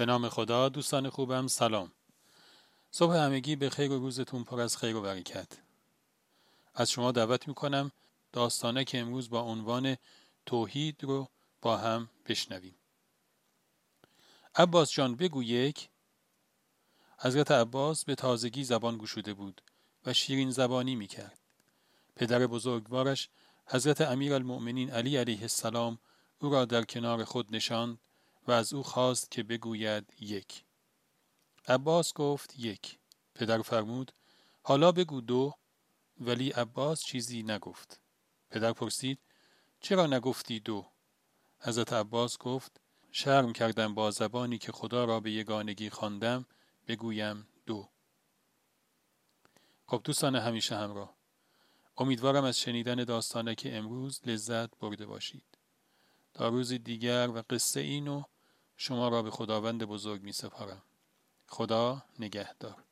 به نام خدا دوستان خوبم سلام. صبح همگی به خیر و روزتون پر از خیر و برکت. از شما دعوت می‌کنم داستانه که امروز با عنوان توحید رو با هم بشنویم. عباس جان بگو یک. حضرت عباس به تازگی زبان گشوده بود و شیرین زبانی می‌کرد. پدر بزرگوارش حضرت امیر المؤمنین علی علیه السلام او را در کنار خود نشاند و از او خواست که بگوید یک. عباس گفت یک. پدر فرمود حالا بگو دو ولی عباس چیزی نگفت. پدر پرسید چرا نگفتی دو؟ حضرت عباس گفت شرم کردم با زبانی که خدا را به یگانگی خواندم بگویم دو. خب دوستان همیشه همراه. امیدوارم از شنیدن داستانه که امروز لذت برده باشید. تا روزی دیگر و قصه اینو شما را به خداوند بزرگ می سپارم. خدا نگهدار